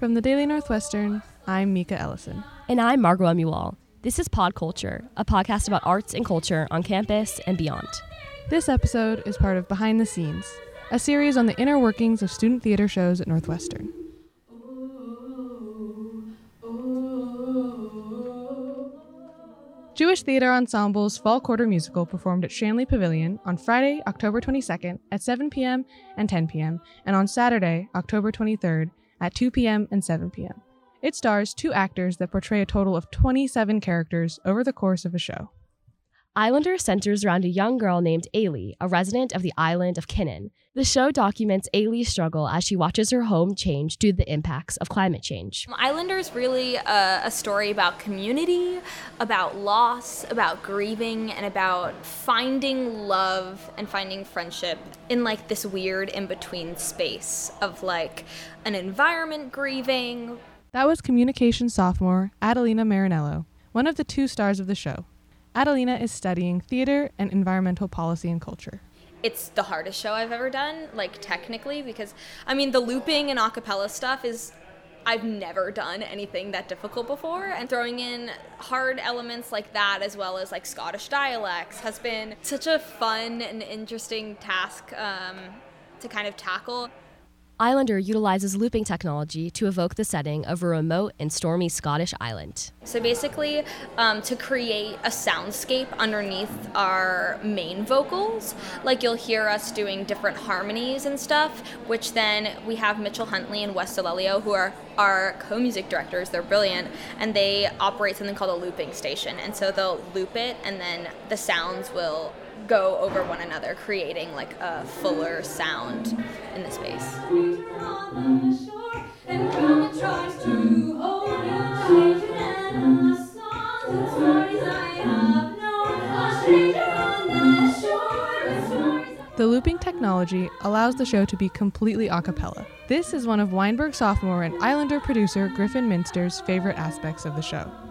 From the Daily Northwestern, I'm Mika Ellison. And I'm Margot Amouyal. This is Pod Culture, a podcast about arts and culture on campus and beyond. This episode is part of Behind the Scenes, a series on the inner workings of student theater shows at Northwestern. Jewish Theater Ensemble's Fall Quarter Musical performed at Shanley Pavilion on Friday, October 22nd at 7 p.m. and 10 p.m., and on Saturday, October 23rd at 2 p.m. and 7 p.m. It stars two actors that portray a total of 27 characters over the course of a show. Islander centers around a young girl named Eilidh, a resident of the island of Kinnan. The show documents Eilidh's struggle as she watches her home change due to the impacts of climate change. Um, Islander is really a, a, story about community, about loss, about grieving, and about finding love and finding friendship in like this weird in between space of like an environment grieving. That was communication sophomore Adelina Marinello, one of the two stars of the show. Adelina is studying theater and environmental policy and culture. It's the hardest show I've ever done, like technically, because I mean, the looping and acapella stuff is I've never done anything that difficult before, and throwing in hard elements like that as well as like Scottish dialects has been such a fun and interesting task um, to kind of tackle. Islander utilizes looping technology to evoke the setting of a remote and stormy Scottish island. So basically, um, to create a soundscape underneath our main vocals, like you'll hear us doing different harmonies and stuff, which then we have Mitchell Huntley and Wes Solelio, who are our co-music directors. They're brilliant, and they operate something called a looping station. And so they'll loop it, and then the sounds will go over one another, creating like a fuller sound in the space. The looping technology allows the show to be completely a cappella. This is one of Weinberg sophomore and Islander producer Griffin Minster's favorite aspects of the show.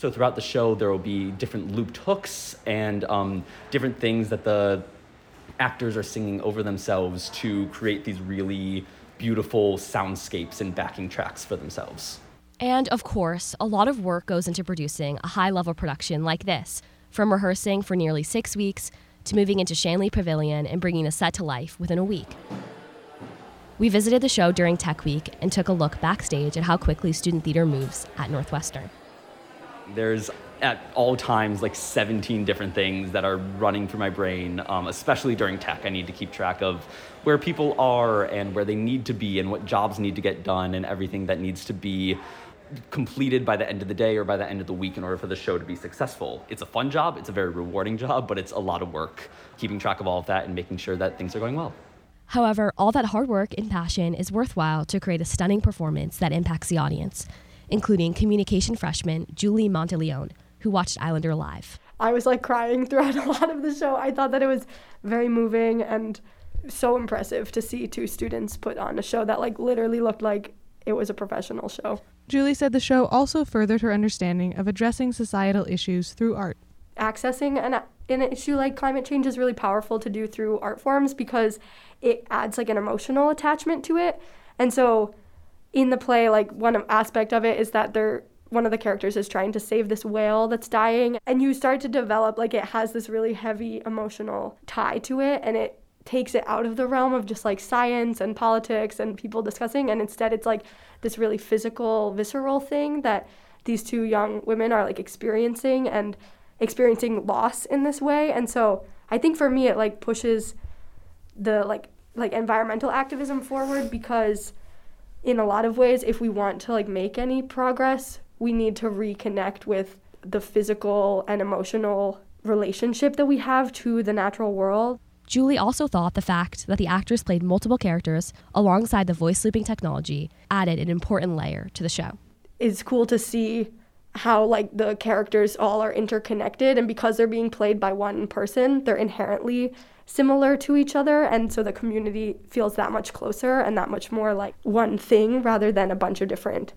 So throughout the show, there will be different looped hooks and um, different things that the actors are singing over themselves to create these really beautiful soundscapes and backing tracks for themselves. And of course, a lot of work goes into producing a high level production like this, from rehearsing for nearly six weeks to moving into Shanley Pavilion and bringing the set to life within a week. We visited the show during Tech Week and took a look backstage at how quickly student theater moves at Northwestern. There's at all times like 17 different things that are running through my brain, um, especially during tech. I need to keep track of where people are and where they need to be and what jobs need to get done and everything that needs to be completed by the end of the day or by the end of the week in order for the show to be successful. It's a fun job, it's a very rewarding job, but it's a lot of work keeping track of all of that and making sure that things are going well. However, all that hard work and passion is worthwhile to create a stunning performance that impacts the audience including communication freshman Julie Monteleone, who watched Islander live. I was like crying throughout a lot of the show. I thought that it was very moving and so impressive to see two students put on a show that like literally looked like it was a professional show. Julie said the show also furthered her understanding of addressing societal issues through art. Accessing an, an issue like climate change is really powerful to do through art forms because it adds like an emotional attachment to it. And so in the play, like one aspect of it is that they're one of the characters is trying to save this whale that's dying, and you start to develop like it has this really heavy emotional tie to it, and it takes it out of the realm of just like science and politics and people discussing, and instead it's like this really physical, visceral thing that these two young women are like experiencing and experiencing loss in this way, and so I think for me it like pushes the like like environmental activism forward because in a lot of ways if we want to like make any progress we need to reconnect with the physical and emotional relationship that we have to the natural world Julie also thought the fact that the actors played multiple characters alongside the voice looping technology added an important layer to the show. It's cool to see how like the characters all are interconnected and because they're being played by one person, they're inherently similar to each other and so the community feels that much closer and that much more like one thing rather than a bunch of different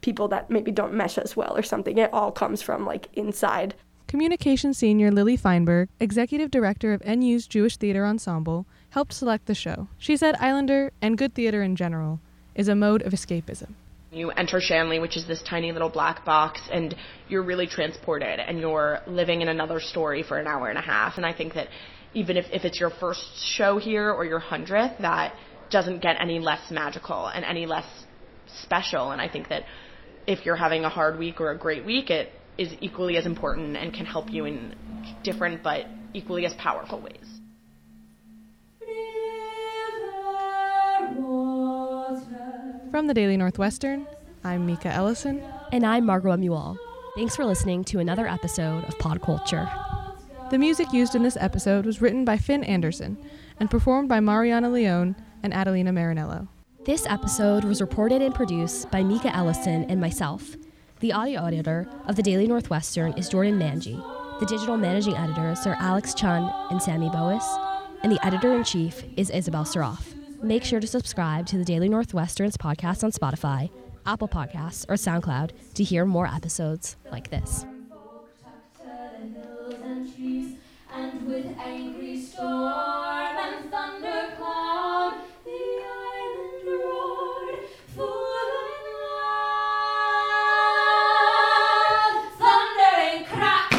people that maybe don't mesh as well or something. It all comes from like inside. Communication senior lily feinberg executive director of nu's jewish theater ensemble helped select the show. She said islander and good theater in general is a mode of escapism. You enter Shanley, which is this tiny little black box, and you're really transported and you're living in another story for an hour and a half. And I think that even if, if it's your first show here or your hundredth, that doesn't get any less magical and any less special. And I think that if you're having a hard week or a great week, it is equally as important and can help you in different but equally as powerful ways. From the Daily Northwestern, I'm Mika Ellison. And I'm Margot Amouyal. Thanks for listening to another episode of Pod Culture. The music used in this episode was written by Finn Anderson and performed by Mariana Leone and Adelina Marinello. This episode was reported and produced by Mika Ellison and myself. The audio editor of the Daily Northwestern is Jordan Manji. The digital managing editors are Alex Chun and Sammy Boas, and the editor in chief is Isabelle Sarraf. Make sure to subscribe to the Daily Northwestern's podcast on Spotify, Apple Podcasts, or SoundCloud to hear more episodes like this. Angry storm and thundercloud, the island roared full and loud. Thunder and crack,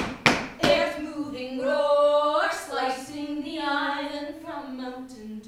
earth moving roar, slicing the island from mountain.